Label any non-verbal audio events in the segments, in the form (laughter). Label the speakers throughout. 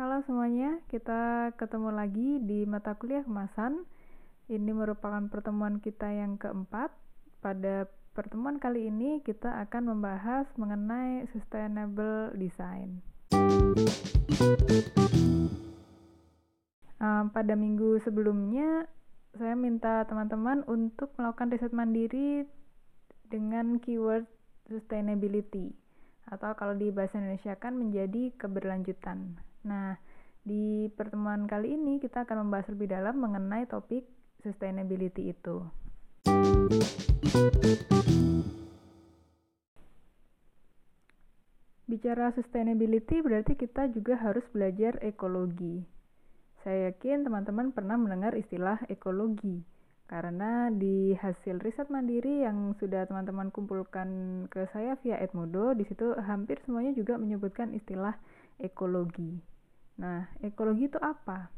Speaker 1: Halo semuanya, kita ketemu lagi di mata kuliah kemasan. Ini merupakan pertemuan kita yang keempat. Pada pertemuan kali ini kita akan membahas mengenai sustainable design. Um, pada minggu sebelumnya, saya minta teman-teman untuk melakukan riset mandiri dengan keyword sustainability atau kalau di bahasa Indonesia kan menjadi keberlanjutan. Nah, di pertemuan kali ini kita akan membahas lebih dalam mengenai topik sustainability itu. Bicara sustainability berarti kita juga harus belajar ekologi. Saya yakin teman-teman pernah mendengar istilah ekologi karena di hasil riset mandiri yang sudah teman-teman kumpulkan ke saya via Edmodo di situ hampir semuanya juga menyebutkan istilah ekologi. Nah, ekologi itu apa?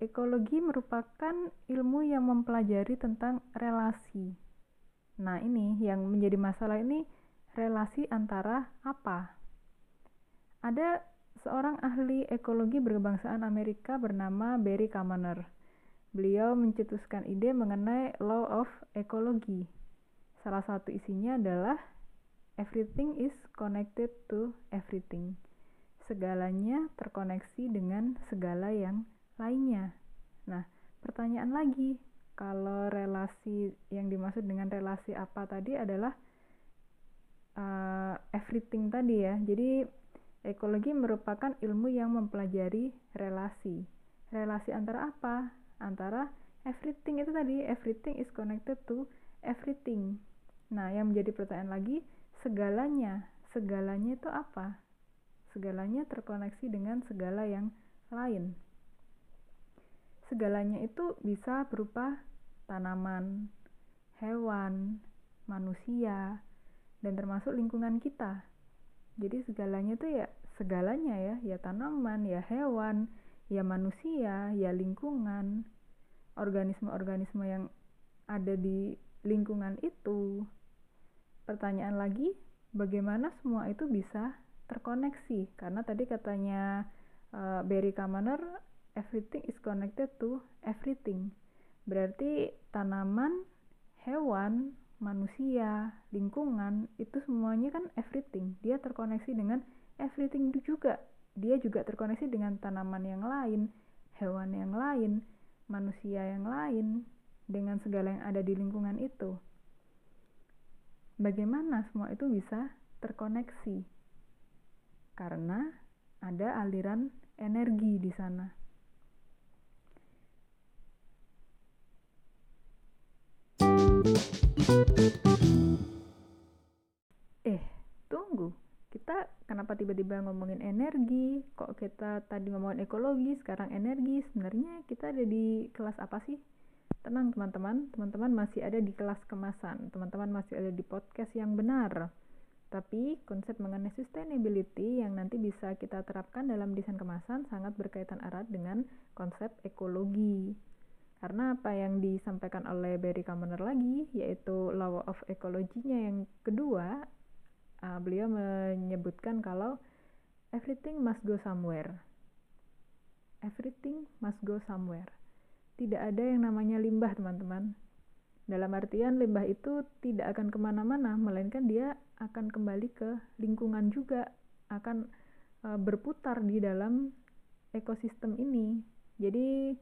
Speaker 1: Ekologi merupakan ilmu yang mempelajari tentang relasi. Nah, ini yang menjadi masalah ini relasi antara apa? Ada seorang ahli ekologi berkebangsaan Amerika bernama Barry Kamener beliau mencetuskan ide mengenai law of ecology. Salah satu isinya adalah everything is connected to everything. Segalanya terkoneksi dengan segala yang lainnya. Nah, pertanyaan lagi, kalau relasi yang dimaksud dengan relasi apa tadi adalah uh, everything tadi ya. Jadi ekologi merupakan ilmu yang mempelajari relasi. Relasi antara apa? Antara everything itu tadi everything is connected to everything. Nah yang menjadi pertanyaan lagi segalanya segalanya itu apa? Segalanya terkoneksi dengan segala yang lain. Segalanya itu bisa berupa tanaman hewan manusia dan termasuk lingkungan kita. Jadi segalanya itu ya segalanya ya ya tanaman ya hewan ya manusia, ya lingkungan, organisme-organisme yang ada di lingkungan itu. Pertanyaan lagi, bagaimana semua itu bisa terkoneksi? Karena tadi katanya uh, Barry Kamener, everything is connected to everything. Berarti tanaman, hewan, manusia, lingkungan, itu semuanya kan everything. Dia terkoneksi dengan everything juga dia juga terkoneksi dengan tanaman yang lain, hewan yang lain, manusia yang lain, dengan segala yang ada di lingkungan itu. Bagaimana semua itu bisa terkoneksi? Karena ada aliran energi di sana. Eh, tiba-tiba ngomongin energi kok kita tadi ngomongin ekologi sekarang energi sebenarnya kita ada di kelas apa sih? Tenang teman-teman. Teman-teman masih ada di kelas kemasan. Teman-teman masih ada di podcast yang benar. Tapi konsep mengenai sustainability yang nanti bisa kita terapkan dalam desain kemasan sangat berkaitan erat dengan konsep ekologi. Karena apa yang disampaikan oleh Barry Kamener lagi yaitu law of ecology-nya yang kedua uh, beliau menyebutkan kalau everything must go somewhere. Everything must go somewhere. Tidak ada yang namanya limbah, teman-teman. Dalam artian limbah itu tidak akan ke mana-mana, melainkan dia akan kembali ke lingkungan juga, akan uh, berputar di dalam ekosistem ini. Jadi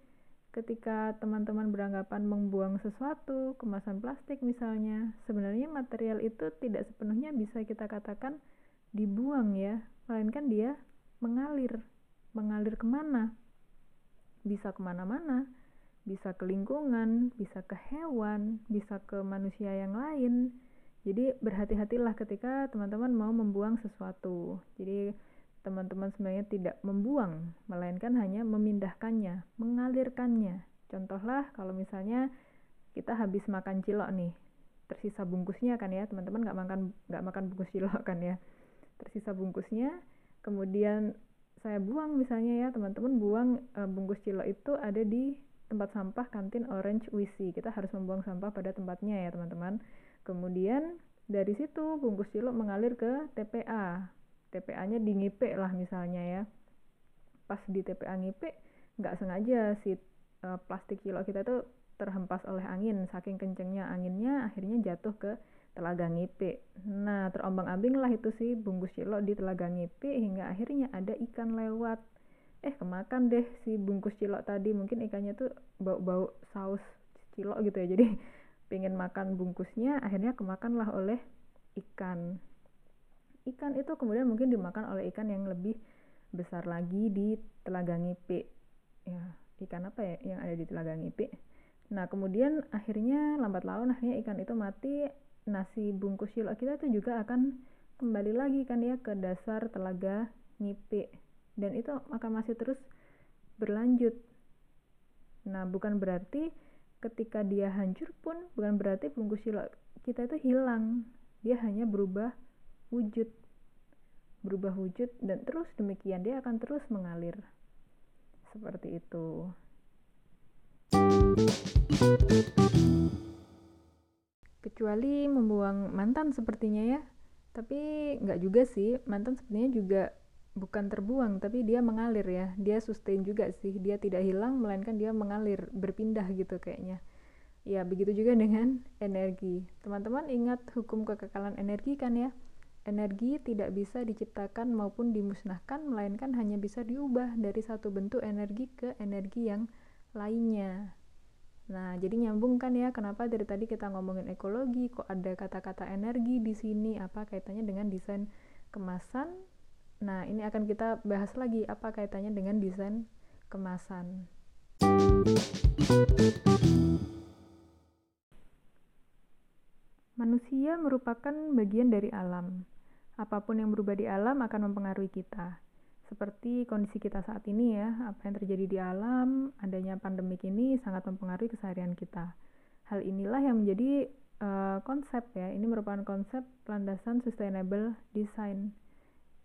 Speaker 1: ketika teman-teman beranggapan membuang sesuatu, kemasan plastik misalnya, sebenarnya material itu tidak sepenuhnya bisa kita katakan dibuang ya, melainkan dia mengalir. Mengalir ke mana? Bisa ke mana-mana, bisa ke lingkungan, bisa ke hewan, bisa ke manusia yang lain. Jadi berhati-hatilah ketika teman-teman mau membuang sesuatu. Jadi teman-teman sebenarnya tidak membuang, melainkan hanya memindahkannya, mengalirkannya. Contohlah kalau misalnya kita habis makan cilok nih, tersisa bungkusnya kan ya, teman-teman nggak makan nggak makan bungkus cilok kan ya, tersisa bungkusnya, kemudian saya buang misalnya ya teman-teman buang e, bungkus cilok itu ada di tempat sampah kantin Orange Wisi. Kita harus membuang sampah pada tempatnya ya teman-teman. Kemudian dari situ bungkus cilok mengalir ke TPA TPA-nya di Ngipe lah misalnya ya pas di TPA Ngipe nggak sengaja si uh, plastik cilok kita tuh terhempas oleh angin saking kencengnya anginnya akhirnya jatuh ke Telaga Ngipe. Nah, terombang-ambing lah itu sih bungkus cilok di Telaga Ngipe hingga akhirnya ada ikan lewat. Eh, kemakan deh si bungkus cilok tadi. Mungkin ikannya tuh bau-bau saus cilok gitu ya. Jadi pengen makan bungkusnya, akhirnya kemakan lah oleh ikan. Ikan itu kemudian mungkin dimakan oleh ikan yang lebih besar lagi di Telaga Ngipe. Ya, ikan apa ya yang ada di Telaga Ngipe? Nah, kemudian akhirnya lambat laun akhirnya ikan itu mati nasi bungkus cilok kita tuh juga akan kembali lagi kan ya ke dasar telaga ngipe dan itu akan masih terus berlanjut nah bukan berarti ketika dia hancur pun bukan berarti bungkus cilok kita itu hilang dia hanya berubah wujud. Berubah wujud dan terus demikian dia akan terus mengalir. Seperti itu. Kecuali membuang mantan sepertinya ya. Tapi nggak juga sih mantan sepertinya juga bukan terbuang tapi dia mengalir ya. Dia sustain juga sih dia tidak hilang melainkan dia mengalir berpindah gitu kayaknya. Ya begitu juga dengan energi. Teman-teman ingat hukum kekekalan energi kan ya energi tidak bisa diciptakan maupun dimusnahkan melainkan hanya bisa diubah dari satu bentuk energi ke energi yang lainnya Nah, jadi nyambung kan ya kenapa dari tadi kita ngomongin ekologi, kok ada kata-kata energi di sini, apa kaitannya dengan desain kemasan? Nah, ini akan kita bahas lagi apa kaitannya dengan desain kemasan. Manusia merupakan bagian dari alam. Apa pun yang berubah di alam akan mempengaruhi kita seperti kondisi kita saat ini ya, apa yang terjadi di alam, adanya pandemik ini sangat mempengaruhi keseharian kita. Hal inilah yang menjadi uh, konsep ya, ini merupakan konsep landasan sustainable design.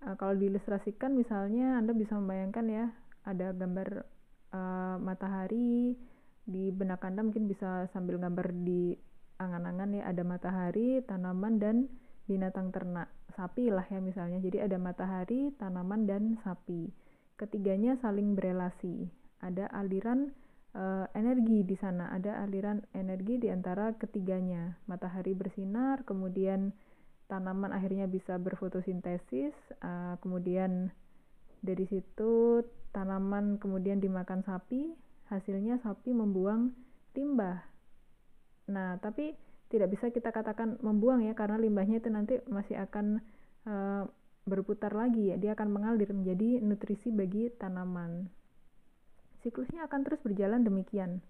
Speaker 1: Uh, kalau diilustrasikan misalnya Anda bisa membayangkan ya, ada gambar uh, matahari di benak Anda mungkin bisa sambil gambar di angan-angan ya, ada matahari, tanaman dan binatang ternak sapi lah ya misalnya. Jadi ada matahari, tanaman dan sapi. Ketiganya saling berelasi. Ada aliran uh, energi di sana, ada aliran energi di antara ketiganya. Matahari bersinar, kemudian tanaman akhirnya bisa berfotosintesis, uh, kemudian dari situ tanaman kemudian dimakan sapi, hasilnya sapi membuang limbah. Nah, tapi tidak bisa kita katakan membuang ya karena limbahnya itu nanti masih akan uh, berputar lagi ya. Dia akan mengalir menjadi nutrisi bagi tanaman. Siklusnya akan terus berjalan demikian.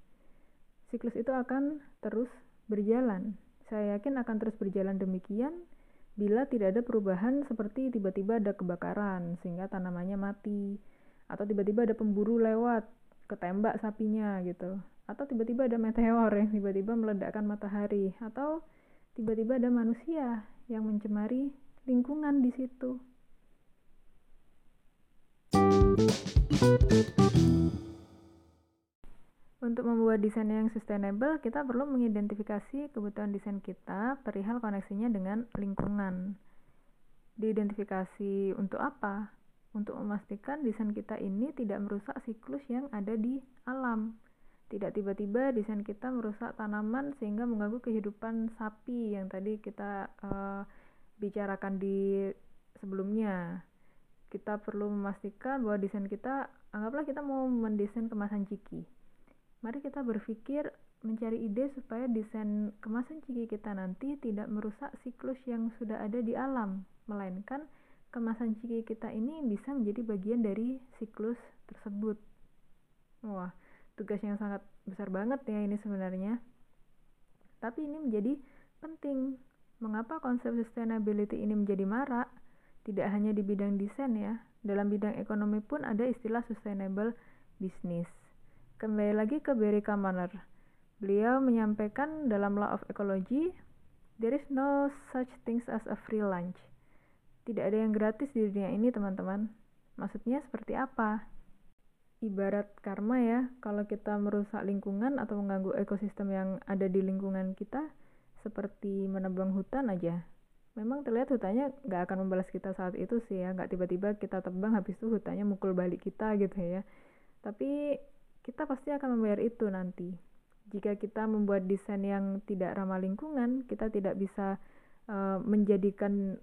Speaker 1: Siklus itu akan terus berjalan. Saya yakin akan terus berjalan demikian bila tidak ada perubahan seperti tiba-tiba ada kebakaran sehingga tanamannya mati atau tiba-tiba ada pemburu lewat ketembak sapinya gitu atau tiba-tiba ada meteor yang tiba-tiba meledakkan matahari atau tiba-tiba ada manusia yang mencemari lingkungan di situ. Untuk membuat desain yang sustainable, kita perlu mengidentifikasi kebutuhan desain kita perihal koneksinya dengan lingkungan. Diidentifikasi untuk apa? Untuk memastikan desain kita ini tidak merusak siklus yang ada di alam tidak tiba-tiba desain kita merusak tanaman sehingga mengganggu kehidupan sapi yang tadi kita uh, bicarakan di sebelumnya. Kita perlu memastikan bahwa desain kita anggaplah kita mau mendesain kemasan ciki. Mari kita berpikir mencari ide supaya desain kemasan ciki kita nanti tidak merusak siklus yang sudah ada di alam. Melainkan kemasan ciki kita ini bisa menjadi bagian dari siklus tersebut. Wah tugas yang sangat besar banget ya ini sebenarnya. Tapi ini menjadi penting. Mengapa konsep sustainability ini menjadi marak? Tidak hanya di bidang desain ya, dalam bidang ekonomi pun ada istilah sustainable business. Kembali lagi ke Barry Kamaner. Beliau menyampaikan dalam Law of Ecology, there is no such things as a free lunch. Tidak ada yang gratis di dunia ini, teman-teman. Maksudnya seperti apa? Ibarat karma ya kalau kita merusak lingkungan atau mengganggu ekosistem yang ada di lingkungan kita seperti menebang hutan aja. Memang terlihat hutannya nggak akan membalas kita saat itu sih ya nggak tiba-tiba kita tebang habis itu hutannya mukul balik kita gitu ya. Tapi kita pasti akan membayar itu nanti. Jika kita membuat desain yang tidak ramah lingkungan kita tidak bisa uh, menjadikan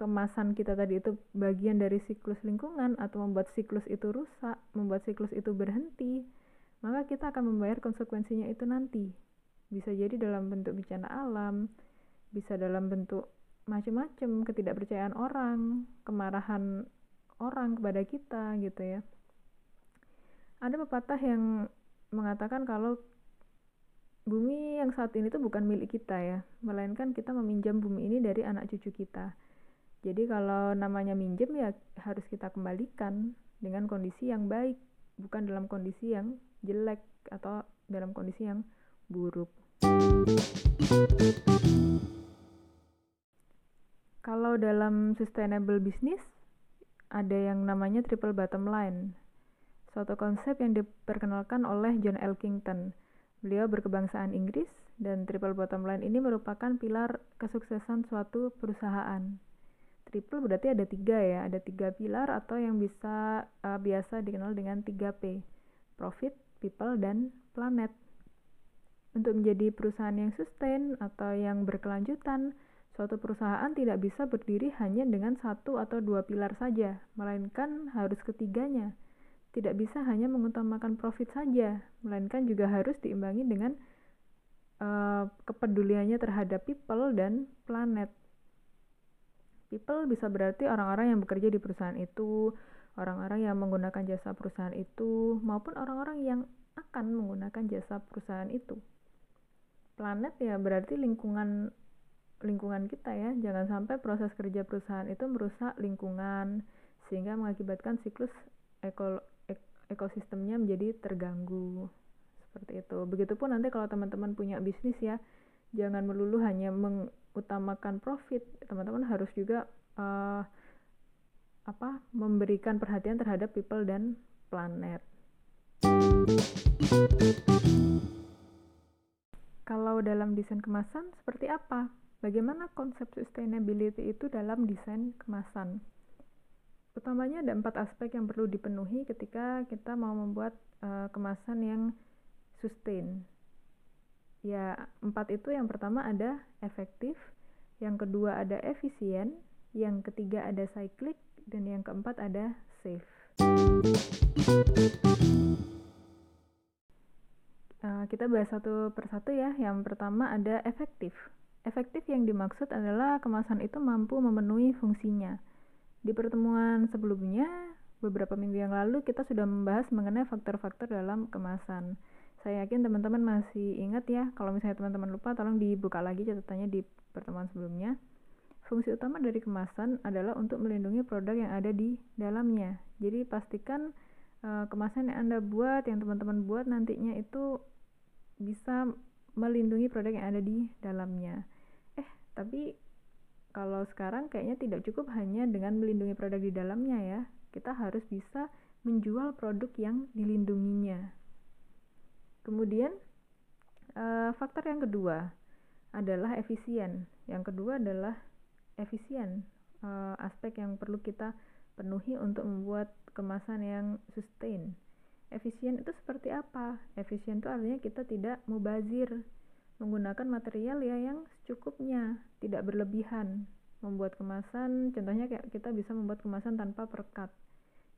Speaker 1: kemasan kita tadi itu bagian dari siklus lingkungan atau membuat siklus itu rusak membuat siklus itu berhenti maka kita akan membayar konsekuensinya itu nanti. Bisa jadi dalam bentuk bencana alam bisa dalam bentuk macam-macam ketidakpercayaan orang kemarahan orang kepada kita gitu ya. Ada pepatah yang mengatakan kalau bumi yang saat ini tuh bukan milik kita ya melainkan kita meminjam bumi ini dari anak cucu kita jadi kalau namanya minjem ya harus kita kembalikan dengan kondisi yang baik bukan dalam kondisi yang jelek atau dalam kondisi yang buruk kalau dalam sustainable business ada yang namanya triple bottom line. Suatu konsep yang diperkenalkan oleh John Elkington. Beliau berkebangsaan Inggris dan triple bottom line ini merupakan pilar kesuksesan suatu perusahaan. Triple berarti ada tiga ya, ada tiga pilar atau yang bisa uh, biasa dikenal dengan 3P, profit, people, dan planet. Untuk menjadi perusahaan yang sustain atau yang berkelanjutan, Suatu perusahaan tidak bisa berdiri hanya dengan satu atau dua pilar saja, melainkan harus ketiganya. Tidak bisa hanya mengutamakan profit saja, melainkan juga harus diimbangi dengan uh, kepeduliannya terhadap people dan planet. People bisa berarti orang-orang yang bekerja di perusahaan itu, orang-orang yang menggunakan jasa perusahaan itu, maupun orang-orang yang akan menggunakan jasa perusahaan itu. Planet ya berarti lingkungan lingkungan kita ya. Jangan sampai proses kerja perusahaan itu merusak lingkungan sehingga mengakibatkan siklus eko, ek, ekosistemnya menjadi terganggu. Seperti itu. Begitupun nanti kalau teman-teman punya bisnis ya jangan melulu hanya mengutamakan profit teman-teman harus juga uh, apa memberikan perhatian terhadap people dan planet kalau dalam desain kemasan seperti apa Bagaimana konsep sustainability itu dalam desain kemasan? Utamanya ada empat aspek yang perlu dipenuhi ketika kita mau membuat uh, kemasan yang sustain. Ya, empat itu yang pertama ada efektif, yang kedua ada efisien, yang ketiga ada cyclic, dan yang keempat ada safe. Uh, kita bahas satu persatu ya. Yang pertama ada efektif. Efektif yang dimaksud adalah kemasan itu mampu memenuhi fungsinya. Di pertemuan sebelumnya, beberapa minggu yang lalu kita sudah membahas mengenai faktor-faktor dalam kemasan. Saya yakin teman-teman masih ingat ya, kalau misalnya teman-teman lupa tolong dibuka lagi catatannya di pertemuan sebelumnya. Fungsi utama dari kemasan adalah untuk melindungi produk yang ada di dalamnya. Jadi pastikan uh, kemasan yang Anda buat, yang teman-teman buat nantinya itu bisa melindungi produk yang ada di dalamnya. Eh, tapi kalau sekarang kayaknya tidak cukup hanya dengan melindungi produk di dalamnya ya. Kita harus bisa menjual produk yang dilindunginya. Kemudian, uh, faktor yang kedua adalah efisien. Yang kedua adalah efisien. Uh, aspek yang perlu kita penuhi untuk membuat kemasan yang sustain Efisien itu seperti apa? Efisien itu artinya kita tidak mubazir, menggunakan material ya yang secukupnya, tidak berlebihan. Membuat kemasan, contohnya kayak kita bisa membuat kemasan tanpa perkat.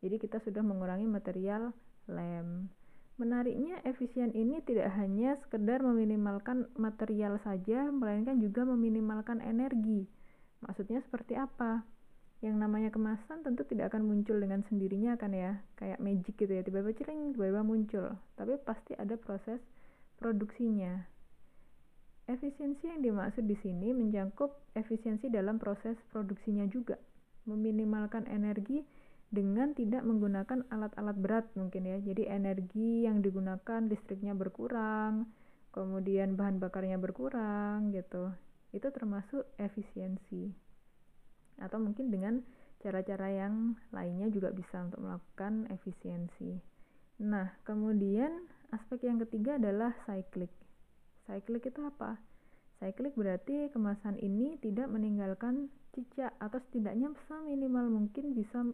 Speaker 1: Jadi kita sudah mengurangi material lem. Menariknya efisien ini tidak hanya sekedar meminimalkan material saja, melainkan juga meminimalkan energi. Maksudnya seperti apa? yang namanya kemasan tentu tidak akan muncul dengan sendirinya kan ya kayak magic gitu ya tiba-tiba cering tiba-tiba muncul tapi pasti ada proses produksinya efisiensi yang dimaksud di sini mencakup efisiensi dalam proses produksinya juga meminimalkan energi dengan tidak menggunakan alat-alat berat mungkin ya jadi energi yang digunakan listriknya berkurang kemudian bahan bakarnya berkurang gitu itu termasuk efisiensi atau mungkin dengan cara-cara yang lainnya juga bisa untuk melakukan efisiensi. Nah, kemudian aspek yang ketiga adalah cyclic. Cyclic itu apa? Cyclic berarti kemasan ini tidak meninggalkan cicak atau setidaknya seminimal mungkin bisa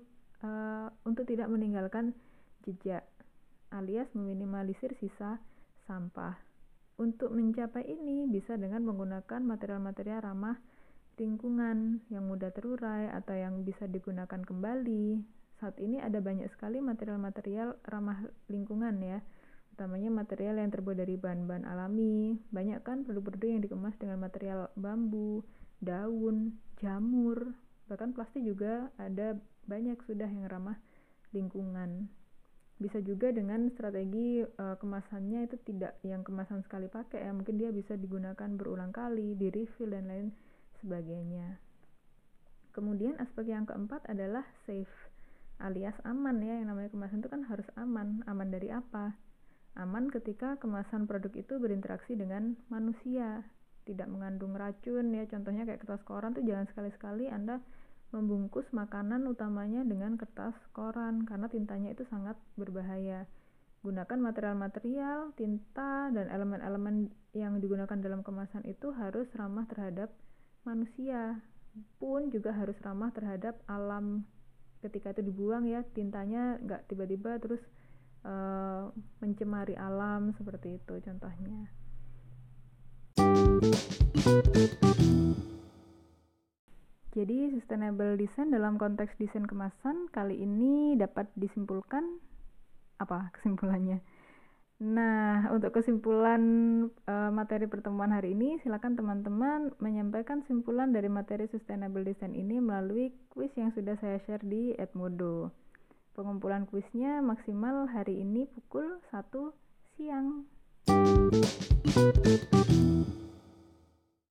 Speaker 1: uh, untuk tidak meninggalkan jejak alias meminimalisir sisa sampah. Untuk mencapai ini bisa dengan menggunakan material-material ramah lingkungan yang mudah terurai atau yang bisa digunakan kembali. Saat ini ada banyak sekali material-material ramah lingkungan ya utamanya material yang terbuat dari bahan-bahan alami. Banyak kan produk-produk yang dikemas dengan material bambu, daun, jamur, bahkan plastik juga ada banyak sudah yang ramah lingkungan. Bisa juga dengan strategi uh, kemasannya itu tidak yang kemasan sekali pakai ya, mungkin dia bisa digunakan berulang kali, di refill dan lain sebagainya. Kemudian aspek yang keempat adalah safe alias aman ya. Yang namanya kemasan itu kan harus aman. Aman dari apa? Aman ketika kemasan produk itu berinteraksi dengan manusia tidak mengandung racun ya. Contohnya kayak kertas koran tuh jangan sekali-sekali anda membungkus makanan utamanya dengan kertas koran karena tintanya itu sangat berbahaya. Gunakan material-material tinta dan elemen-elemen yang digunakan dalam kemasan itu harus ramah terhadap manusia. Pun juga harus ramah terhadap alam ketika itu dibuang ya. Tintanya nggak tiba-tiba terus uh, mencemari alam seperti itu contohnya. Jadi sustainable design dalam konteks desain kemasan kali ini dapat disimpulkan apa (laughs) kesimpulannya? Nah, untuk kesimpulan uh, materi pertemuan hari ini, silakan teman-teman menyampaikan simpulan dari materi sustainable design ini melalui kuis yang sudah saya share di Edmodo. Pengumpulan kuisnya maksimal hari ini pukul 1 siang.